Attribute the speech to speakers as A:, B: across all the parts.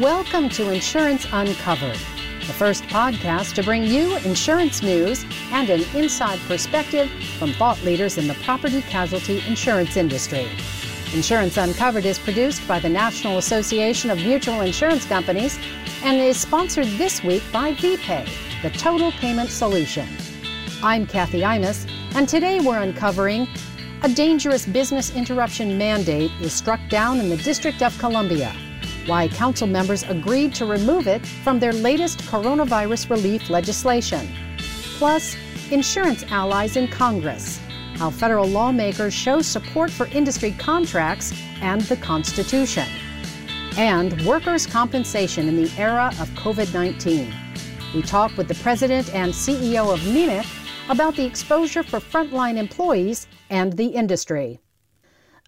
A: Welcome to Insurance Uncovered, the first podcast to bring you insurance news and an inside perspective from thought leaders in the property casualty insurance industry. Insurance Uncovered is produced by the National Association of Mutual Insurance Companies and is sponsored this week by VPay, the total payment solution. I'm Kathy Imus, and today we're uncovering a dangerous business interruption mandate is struck down in the District of Columbia why council members agreed to remove it from their latest coronavirus relief legislation. Plus, insurance allies in Congress, how federal lawmakers show support for industry contracts and the Constitution, and workers' compensation in the era of COVID 19. We talk with the president and CEO of MEMIC about the exposure for frontline employees and the industry.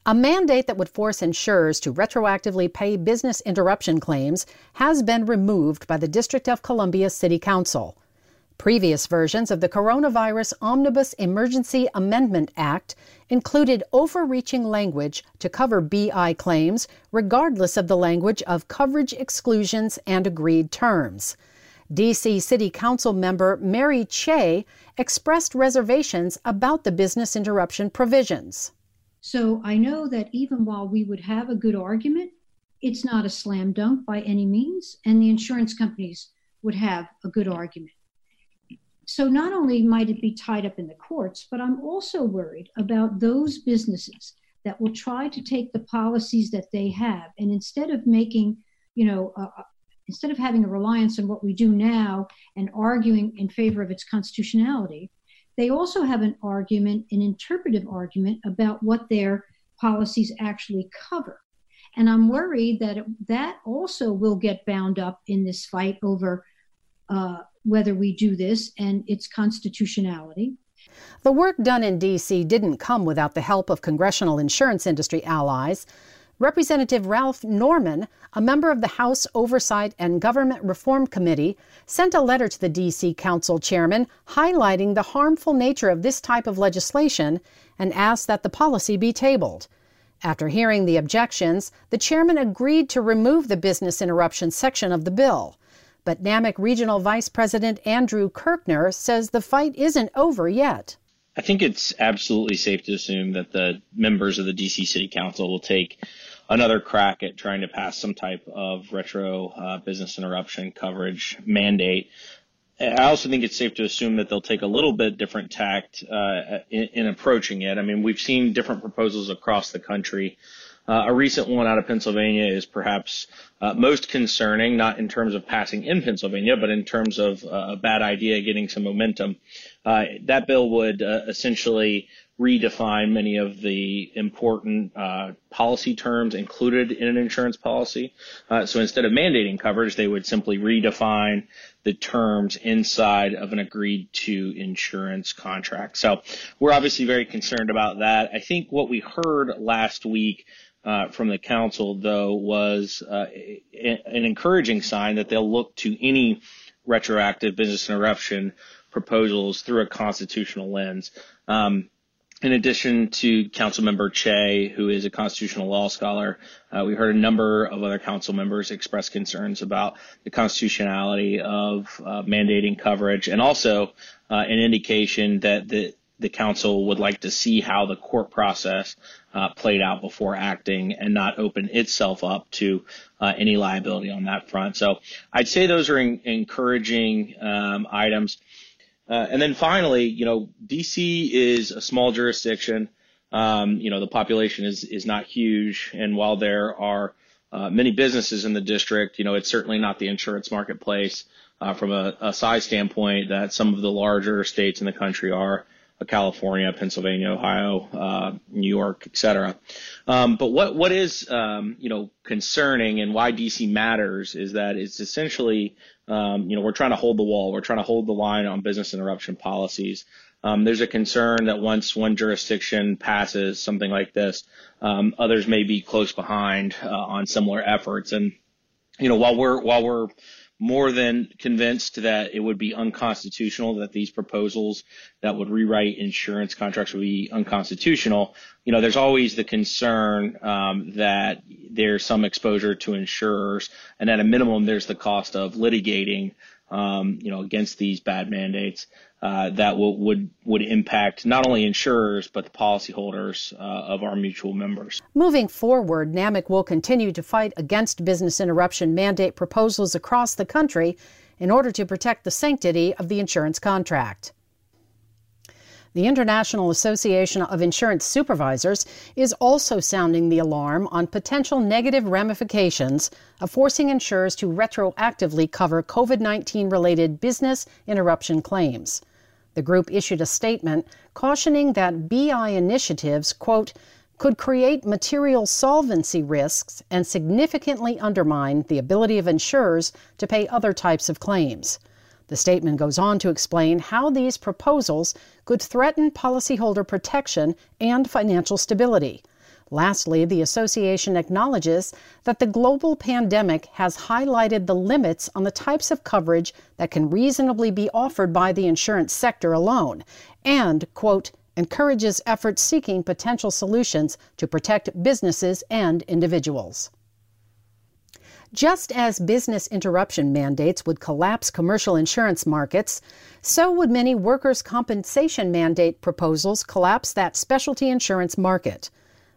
A: A mandate that would force insurers to retroactively pay business interruption claims has been removed by the District of Columbia City Council. Previous versions of the Coronavirus Omnibus Emergency Amendment Act included overreaching language to cover BI claims, regardless of the language of coverage exclusions and agreed terms. DC City Council member Mary Cheh expressed reservations about the business interruption provisions.
B: So I know that even while we would have a good argument, it's not a slam dunk by any means, and the insurance companies would have a good argument. So not only might it be tied up in the courts, but I'm also worried about those businesses that will try to take the policies that they have and instead of making, you know, uh, instead of having a reliance on what we do now and arguing in favor of its constitutionality, they also have an argument, an interpretive argument about what their policies actually cover. And I'm worried that it, that also will get bound up in this fight over uh, whether we do this and its constitutionality.
A: The work done in D.C. didn't come without the help of congressional insurance industry allies. Representative Ralph Norman, a member of the House Oversight and Government Reform Committee, sent a letter to the D.C. Council chairman highlighting the harmful nature of this type of legislation and asked that the policy be tabled. After hearing the objections, the chairman agreed to remove the business interruption section of the bill. But NAMIC Regional Vice President Andrew Kirkner says the fight isn't over yet.
C: I think it's absolutely safe to assume that the members of the DC City Council will take another crack at trying to pass some type of retro uh, business interruption coverage mandate. I also think it's safe to assume that they'll take a little bit different tact uh, in, in, approaching it. I mean, we've seen different proposals across the country. Uh, a recent one out of Pennsylvania is perhaps uh, most concerning, not in terms of passing in Pennsylvania, but in terms of uh, a bad idea getting some momentum. Uh, that bill would essentially redefine many of the important uh, policy terms included in an insurance policy. Uh, so instead of mandating coverage, they would simply redefine the terms inside of an agreed to insurance contract. So we're obviously very concerned about that. I think what we heard last week uh, from the council, though, was uh, an encouraging sign that they'll look to any retroactive business interruption proposals through a constitutional lens. Um, in addition to Councilmember Cheh, who is a constitutional law scholar, uh, we heard a number of other council members express concerns about the constitutionality of uh, mandating coverage and also uh, an indication that the, the council would like to see how the court process uh, played out before acting and not open itself up to uh, any liability on that front. So I'd say those are in, encouraging um, items. Uh, and then finally, you know, DC is a small jurisdiction. Um, you know, the population is is not huge, and while there are uh, many businesses in the district, you know, it's certainly not the insurance marketplace uh, from a, a, size standpoint that some of the larger states in the country are. Uh, California, Pennsylvania, Ohio, uh, York, et cetera. Um, but what what is um, you know concerning and why DC matters is that it's essentially um, you know we're trying to hold the wall, we're trying to hold the line on business interruption policies. Um, there's a concern that once one jurisdiction passes something like this, um, others may be close behind uh, on similar efforts. And you know while we're while we're more than convinced that it would be unconstitutional that these proposals that would rewrite insurance contracts would be unconstitutional. You know, there's always the concern um, that there's some exposure to insurers, and at a minimum, there's the cost of litigating um, you know, against these bad mandates uh, that would would impact not only insurers but the policyholders uh, of our mutual members.
A: Moving forward, NAMIC will continue to fight against business interruption mandate proposals across the country in order to protect the sanctity of the insurance contract. The International Association of Insurance Supervisors is also sounding the alarm on potential negative ramifications of forcing insurers to retroactively cover COVID 19 related business interruption claims. The group issued a statement cautioning that BI initiatives, quote, could create material solvency risks and significantly undermine the ability of insurers to pay other types of claims. The statement goes on to explain how these proposals could threaten policyholder protection and financial stability. Lastly, the association acknowledges that the global pandemic has highlighted the limits on the types of coverage that can reasonably be offered by the insurance sector alone and, quote, encourages efforts seeking potential solutions to protect businesses and individuals. Just as business interruption mandates would collapse commercial insurance markets, so would many workers' compensation mandate proposals collapse that specialty insurance market.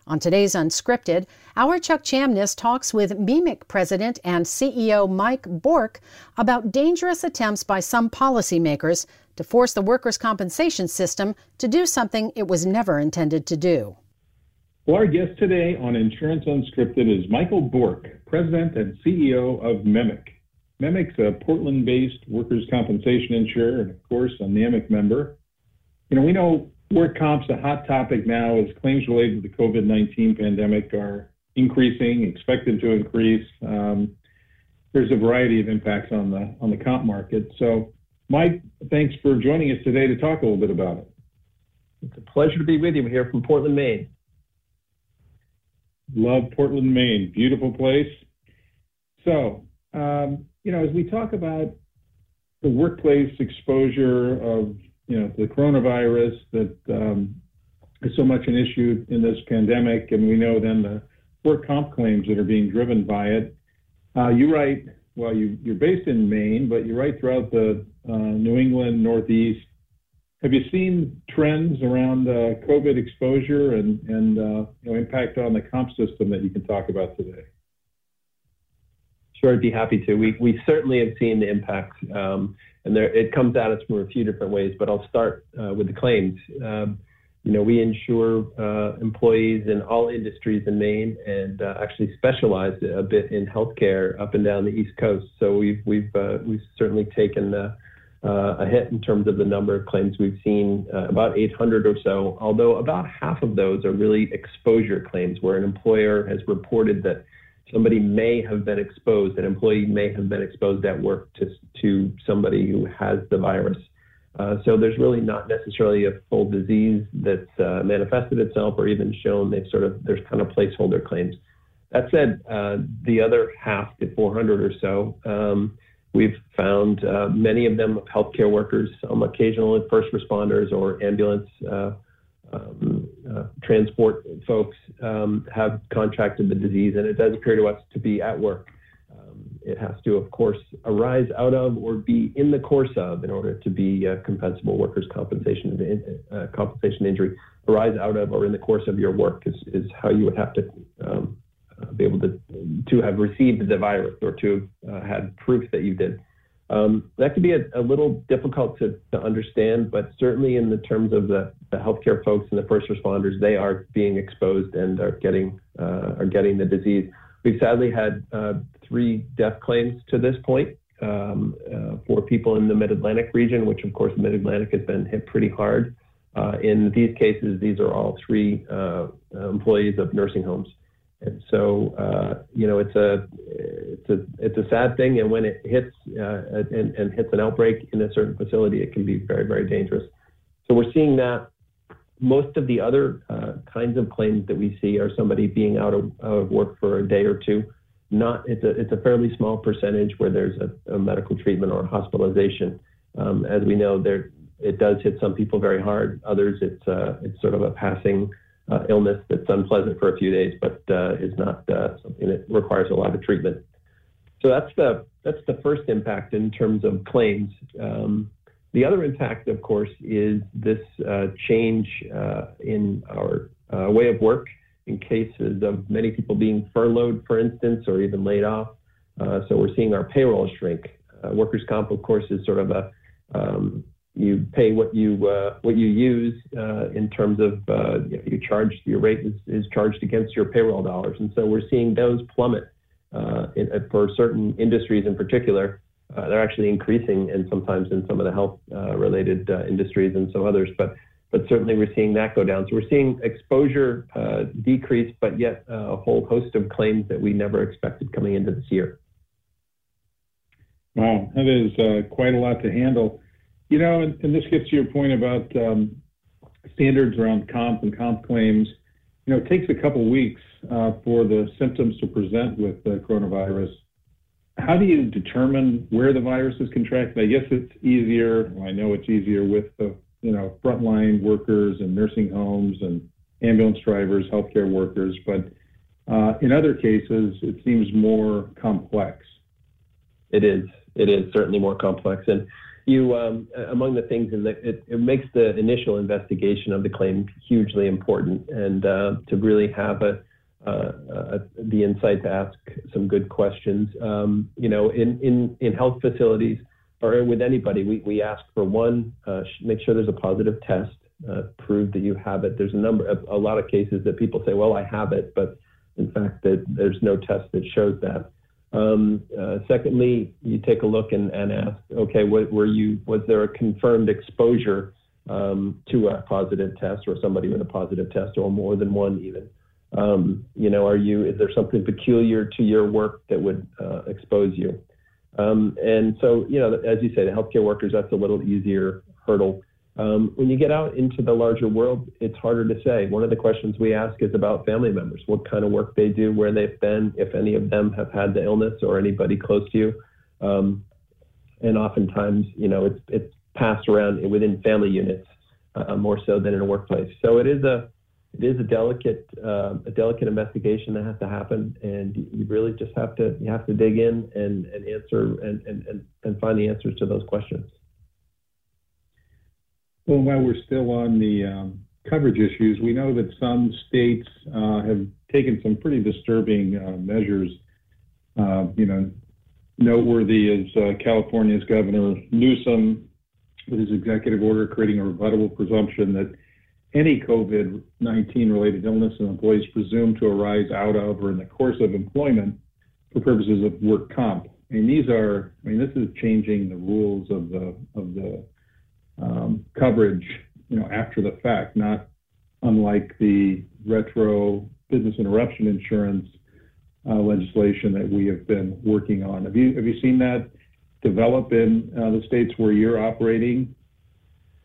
A: On today's Unscripted, our Chuck Chamness talks with MEMIC President and CEO Mike Bourque about dangerous attempts by some policymakers to force the workers' compensation system to do something it was never intended to do.
D: Well, our guest today on Insurance Unscripted is Michael Bourque, President and CEO of MEMIC. MEMIC's a Portland-based workers' compensation insurer and, of course, a NAMIC member. You know, we know work comp's a hot topic now as claims related to the COVID-19 pandemic are increasing, expected to increase. Um, there's a variety of impacts on the on the comp market. So, Mike, thanks for joining us today to talk a little bit about it.
E: It's a pleasure to be with you. Here from Portland, Maine.
D: Love Portland, Maine. Beautiful place. So, um, you know, as we talk about the workplace exposure of, you know, the coronavirus that um, is so much an issue in this pandemic, and we know then the work comp claims that are being driven by it. Uh, you write, well, you, you're based in Maine, but you write throughout the uh, New England, Northeast, have you seen trends around uh, COVID exposure and, and uh, you know, impact on the comp system that you can talk about today?
E: Sure, I'd be happy to. We, we certainly have seen the impact, um, and there, it comes at us from a few different ways, but I'll start uh, with the claims. Um, you know, we insure uh, employees in all industries in Maine and uh, actually specialize a bit in healthcare up and down the East Coast. So we've, we've, uh, we've certainly taken uh, a hit in terms of the number of claims we've seen, uh, about 800 or so, although about half of those are really exposure claims where an employer has reported that somebody may have been exposed, an employee may have been exposed at work to, to somebody who has the virus. Uh, so there's really not necessarily a full disease that's uh, manifested itself or even shown. They've sort of, there's kind of placeholder claims. That said, uh, the other half, the 400 or so, um, We've found uh, many of them of healthcare workers, some occasional first responders or ambulance uh, um, uh, transport folks um, have contracted the disease, and it does appear to us to be at work. Um, it has to, of course, arise out of or be in the course of in order to be compensable workers' compensation uh, compensation injury. Arise out of or in the course of your work is, is how you would have to um, uh, be able to to have received the virus or to have uh, had proof that you did. Um, that could be a, a little difficult to, to, understand, but certainly in the terms of the, the, healthcare folks and the first responders, they are being exposed and are getting uh, are getting the disease. We've sadly had uh, three death claims to this point um, uh, for people in the Mid Atlantic region, which of course Mid Atlantic has been hit pretty hard. Uh, in these cases, these are all three employees of nursing homes. And so, uh, you know, it's a it's a it's a sad thing, and when it hits uh, and, and hits an outbreak in a certain facility, it can be very very dangerous. So we're seeing that. Most of the other uh, kinds of claims that we see are somebody being out of, out of work for a day or two, not it's a it's a fairly small percentage where there's a, a medical treatment or hospitalization. Um, as we know, there it does hit some people very hard. Others, it's uh, it's sort of a passing uh, illness that's unpleasant for a few days, but uh, is not uh, something that requires a lot of treatment. So that's the that's the first impact in terms of claims. Um, the other impact, of course, is this uh, change uh, in our uh, way of work in cases of many people being furloughed, for instance, or even laid off. so we're seeing our payroll shrink. workers' comp, of course, is sort of a um, you pay what you uh, what you use uh, in terms of uh, you charge your rate is, is, charged against your payroll dollars, and so we're seeing those plummet uh, in, uh, for certain industries in particular. Uh, they're actually increasing, and sometimes in some of the health related industries and some others, but but certainly we're seeing that go down. So we're seeing exposure decrease, but yet a whole host of claims that we never expected coming into this year.
D: Wow, that is quite a lot to handle. You know, and, and, this gets to your point about um, standards around comp and comp claims. You know, it takes a couple weeks uh, for the symptoms to present with the coronavirus. How do you determine where the virus is contracted? I guess it's easier. I know it's easier with the you know frontline workers and nursing homes and ambulance drivers, healthcare workers, but uh, in other cases, it seems more complex.
E: It is. It is certainly more complex, and you um, among the things in the it, it, makes the initial investigation of the claim hugely important and uh, to really have a, uh, uh, the insight to ask some good questions. Um, you know in, in in health facilities or with anybody we, we ask for one uh, make sure there's a positive test uh, prove that you have it. There's a number a lot of cases that people say well i have it but in fact that there's no test that shows that um, uh, secondly, you take a look and, and ask, okay, what, were you, was there a confirmed exposure um, to a positive test or somebody with a positive test or more than one even? Um, you know, are you, is there something peculiar to your work that would uh, expose you? Um, and so, you know, as you say, the healthcare workers, that's a little easier hurdle. Um, when you get out into the larger world, it's harder to say. One of the questions we ask is about family members, what kind of work they do, where they've been, if any of them have had the illness or anybody close to you. Um, and oftentimes, you know, it's, it's passed around within family units uh, more so than in a workplace. So it is a it is a delicate uh, a delicate investigation that has to happen, and you really just have to you have to dig in and, and answer and, and, and find the answers to those questions.
D: Well, while we're still on the um, coverage issues, we know that some states uh, have taken some pretty disturbing uh, measures. Uh, you know, noteworthy is uh, California's Governor Newsom with his executive order creating a rebuttable presumption that any COVID 19 related illness an employee is presumed to arise out of or in the course of employment for purposes of work comp. I mean, these are, I mean, this is changing the rules of the, of the um, coverage, you know, after the fact, not unlike the retro business interruption insurance uh, legislation that we have been working on. Have you have you seen that develop in uh, the states where you're operating?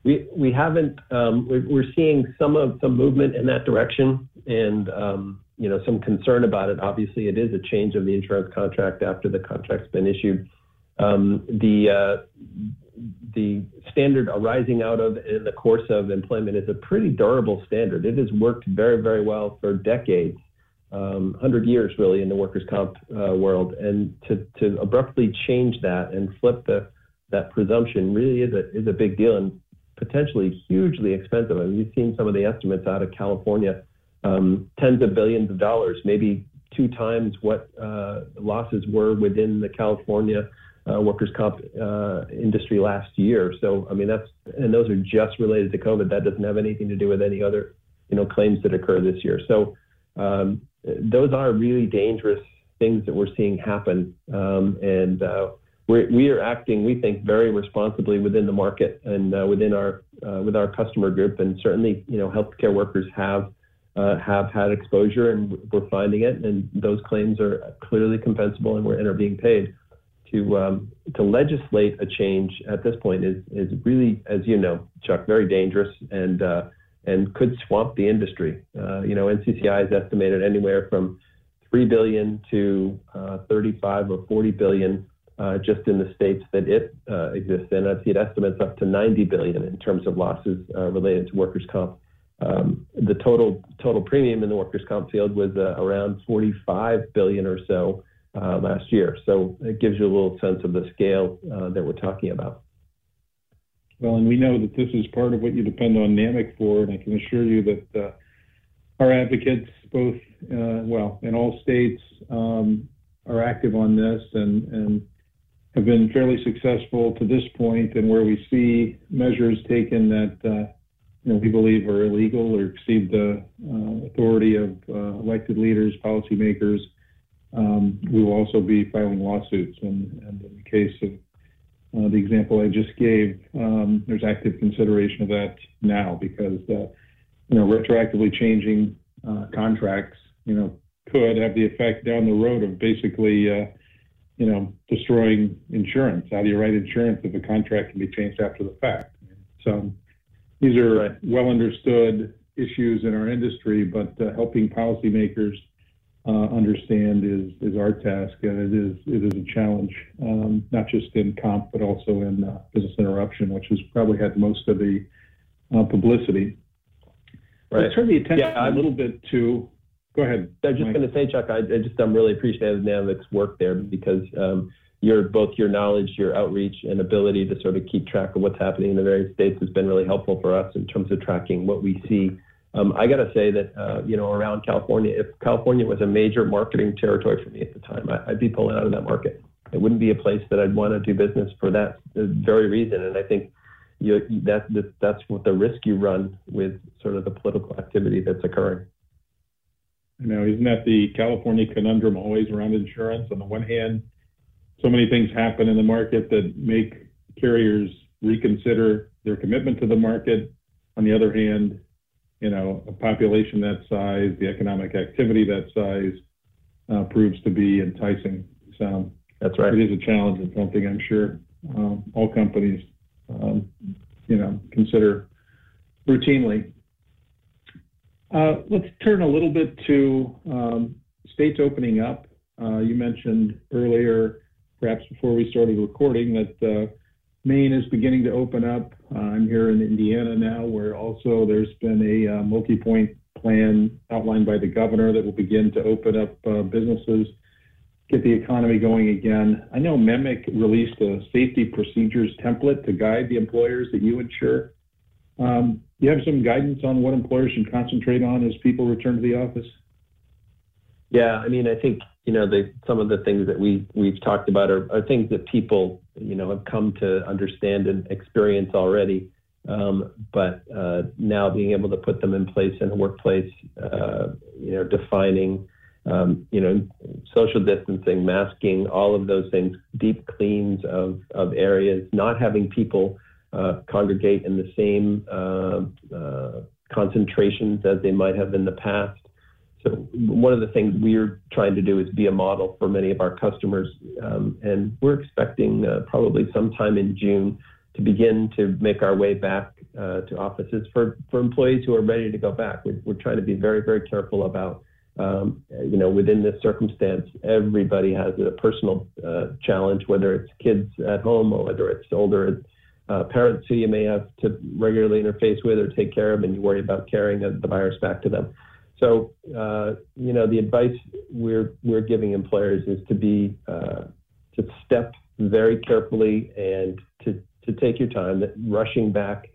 E: We we haven't. Um, we're, seeing some of some movement in that direction, and um, you know some concern about it. Obviously, it is a change of the insurance contract after the contract's been issued. Um, the uh, the standard arising out of in the course of employment is a pretty durable standard. It has worked very, very well for decades, um, 100 years really in the workers' comp uh, world. And to, to abruptly change that and flip the, that presumption really is a, is a big deal and potentially hugely expensive. I mean, you've seen some of the estimates out of California, um, tens of billions of dollars, maybe two times what uh, losses were within the California uh, workers' comp uh, industry last year. So, I mean, that's and those are just related to COVID. That doesn't have anything to do with any other, you know, claims that occur this year. So, um, those are really dangerous things that we're seeing happen, um, and uh, we're, we are acting, we think, very responsibly within the market and uh, within our uh, with our customer group, and certainly, you know, healthcare workers have. Uh, have had exposure and we're finding it, and those claims are clearly compensable and we're and are being paid to um, to legislate a change at this point is is really, as you know, Chuck, very dangerous and uh, and could swamp the industry. Uh, you know, NCCI has estimated anywhere from 3 billion to uh, 35 or 40 billion uh, just in the states that it uh, exists in. I've seen estimates up to 90 billion in terms of losses uh, related to workers' comp. Um, the total total premium in the workers' comp field was around 45 billion or so last year. So it gives you a little sense of the scale that we're talking about.
D: Well, and we know that this is part of what you depend on NAMIC for, and I can assure you that our advocates, both well in all states, um, are active on this and and have been fairly successful to this point, and where we see measures taken that uh, you know we believe are illegal or exceed the uh, authority of uh, elected leaders, policymakers, um, we will also be filing lawsuits. And, and in the case of uh, the example I just gave, um, there's active consideration of that now because uh, you know retroactively changing uh, contracts, you know, could have the effect down the road of basically you know, destroying insurance. How do you write insurance if a contract can be changed after the fact? So these are well understood issues in our industry, but uh, helping policymakers uh, understand is is our task, and it is it is a challenge, um, not just in comp but also in uh, business interruption, which has probably had most of the uh, publicity. Right. Let's turn the attention yeah, a little bit to Go ahead.
E: I'm just going to say, Chuck, I, I just I'm really appreciative of NAMIC's work there because um, your both your knowledge, your outreach, and ability to sort of keep track of what's happening in the various states has been really helpful for us in terms of tracking what we see. Um, I got to say that uh, you know around California, if California was a major marketing territory for me at the time, I, would be pulling out of that market. It wouldn't be a place that I'd want to do business for that very reason. And I think you, that, that that's what the risk you run with sort of the political activity that's occurring.
D: You know, isn't that the California conundrum always around insurance? On the one hand, so many things happen in the market that make carriers reconsider their commitment to the market. On the other hand, you know, a population that size, the economic activity that size, uh, proves to be enticing. So
E: that's right.
D: It is a challenge and something I'm sure um, all companies, um, you know, consider routinely. Uh, let's turn a little bit to um, states opening up. Uh, you mentioned earlier, perhaps before we started recording, that uh, Maine is beginning to open up. I'm here in Indiana now, where also there's been a multi-point plan outlined by the governor that will begin to open up businesses, get the economy going again. I know MEMIC released a safety procedures template to guide the employers that you insure. Um, you have some guidance on what employers should concentrate on as people return to the office?
E: Yeah, I mean, I think you know the, some of the things that we we've talked about are, are, things that people you know have come to understand and experience already. Um, but uh, now being able to put them in place in a workplace, uh, you know, defining, um, you know, social distancing, masking, all of those things, deep cleans of of areas, not having people uh, congregate in the same uh, uh, concentrations as they might have in the past. So one of the things we're trying to do is be a model for many of our customers, um, and we're expecting uh, probably sometime in June to begin to make our way back uh, to offices for, for employees who are ready to go back. We're, we're trying to be very, very careful about, um, you know, within this circumstance, everybody has a personal uh, challenge, whether it's kids at home or whether it's older uh, parents who you may have to regularly interface with or take care of, and you worry about carrying the virus back to them. So, uh, you know, the advice we're we're giving employers is to be uh, to step very carefully and to to take your time. That rushing back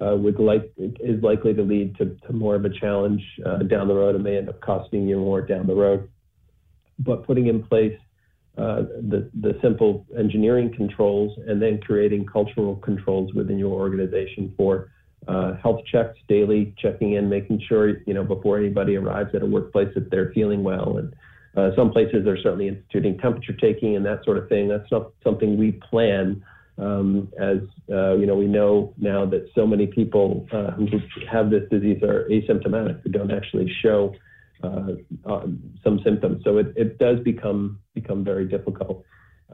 E: uh, would like is likely to lead to, to more of a challenge uh, down the road and may end up costing you more down the road. But putting in place uh, the, the simple engineering controls and then creating cultural controls within your organization for uh, health checks daily, checking in, making sure, you know, before anybody arrives at a workplace that they're feeling well. And uh, some places are certainly instituting temperature taking and that sort of thing. That's not something we plan um, as, uh, you know, we know now that so many people uh, who have this disease are asymptomatic, who don't actually show uh, uh, some symptoms. So it, it does become become very difficult.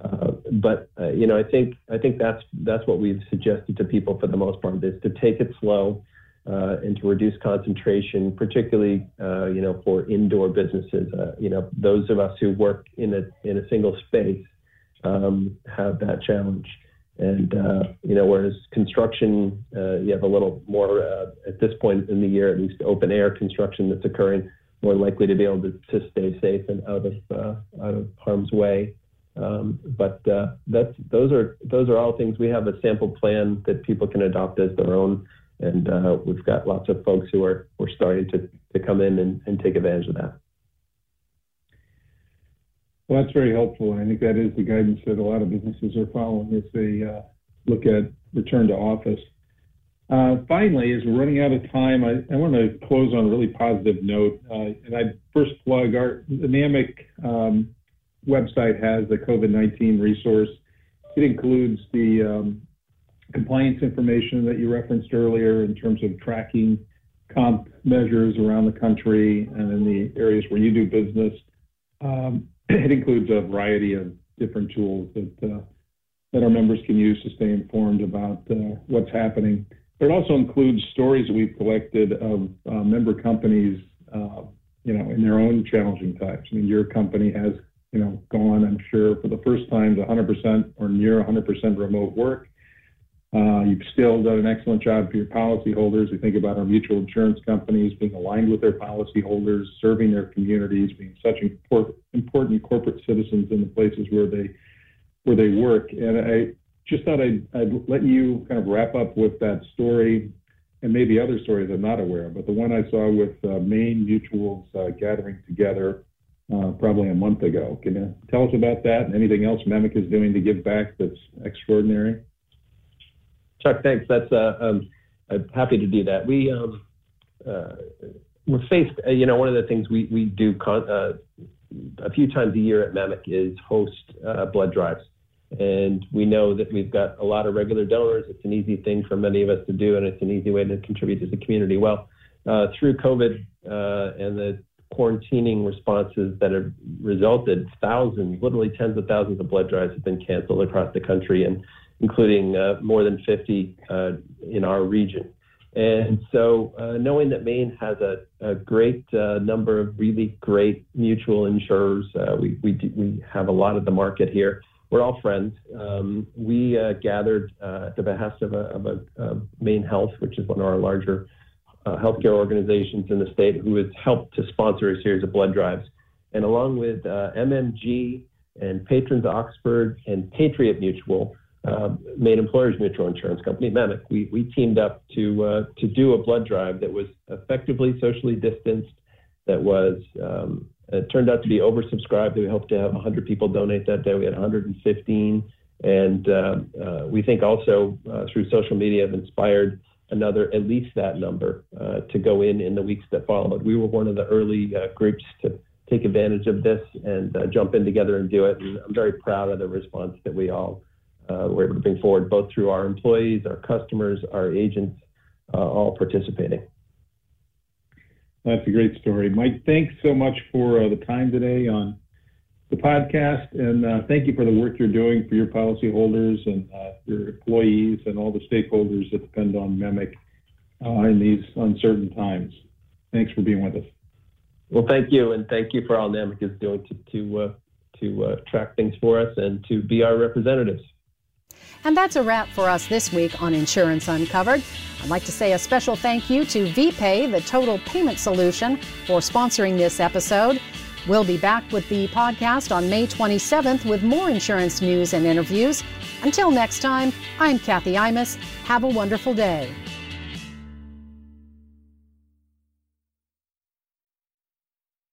E: Uh, but uh, you know, I think I think that's that's what we've suggested to people for the most part is to take it slow, uh, and to reduce concentration, particularly uh, you know for indoor businesses. Uh, you know, those of us who work in a in a single space um, have that challenge. And uh, you know, whereas construction, uh, you have a little more at this point in the year, at least open air construction that's occurring, more likely to be able to, to stay safe and out of out of harm's way. Um, but that's those are those are all things we have a sample plan that people can adopt as their own and uh, we've got lots of folks who are we're starting to, to come in and, and take advantage of that.
D: Well, that's very helpful. And I think that is the guidance that a lot of businesses are following as they uh, look at return to office. Uh, finally, as we're running out of time, I, I, want to close on a really positive note. Uh, and I first plug our dynamic um, website has the COVID 19 resource. It includes the um, compliance information that you referenced earlier in terms of tracking comp measures around the country and in the areas where you do business. Um, it includes a variety of different tools that uh, that our members can use to stay informed about uh, what's happening. But it also includes stories that we've collected of uh, member companies, uh, you know, in their own challenging times. I mean, your company has, you know, gone, I'm sure, for the first time to 100% or near 100% remote work. Uh, you've still done an excellent job for your policyholders. We think about our mutual insurance companies being aligned with their policyholders, serving their communities, being such important, important corporate citizens in the places where they where they work. And I just thought I'd, I'd let you kind of wrap up with that story and maybe other stories I'm not aware of, but the one I saw with uh, Maine Mutuals uh, gathering together uh, probably a month ago. Can you tell us about that and anything else MEMIC is doing to give back that's extraordinary?
E: Chuck, thanks. That's uh, um, I'm happy to do that. We um, uh, we're faced. Uh, you know, one of the things we we do con- uh, a few times a year at MEMIC is host uh, blood drives, and we know that we've got a lot of regular donors. It's an easy thing for many of us to do, and it's an easy way to contribute to the community. Well, uh, through COVID and the quarantining responses that have resulted, thousands, literally tens of thousands of blood drives have been canceled across the country, and including uh, more than 50 uh, in our region. And so, uh, knowing that Maine has a, a great uh, number of really great mutual insurers, uh, we, we, we have a lot of the market here. We're all friends. Um, we uh, gathered at the behest of, a, of a, MaineHealth, which is one of our larger healthcare organizations in the state, who has helped to sponsor a series of blood drives. And along with MMG and Patrons Oxford and Patriot Mutual, uh, Maine Employers Mutual Insurance Company, MEMIC, we, we teamed up to, uh, to do a blood drive that was effectively socially distanced, that was, um, it turned out to be oversubscribed. We hoped to have 100 people donate that day. We had 115. And uh, uh, we think also uh, through social media have inspired another, at least that number, uh, to go in in the weeks that followed. We were one of the early groups to take advantage of this and jump in together and do it. And I'm very proud of the response that we all uh, we're able to bring forward both through our employees, our customers, our agents, uh, all participating.
D: That's a great story. Mike, thanks so much for uh, the time today on the podcast. And uh, thank you for the work you're doing for your policyholders and uh, your employees and all the stakeholders that depend on MEMIC uh, in these uncertain times. Thanks for being with us.
E: Well, thank you. And thank you for all NAMIC is doing to, to, to track things for us and to be our representatives.
A: And that's a wrap for us this week on Insurance Uncovered. I'd like to say a special thank you to VPay, the total payment solution, for sponsoring this episode. We'll be back with the podcast on May 27th with more insurance news and interviews. Until next time, I'm Kathy Imus. Have a wonderful day.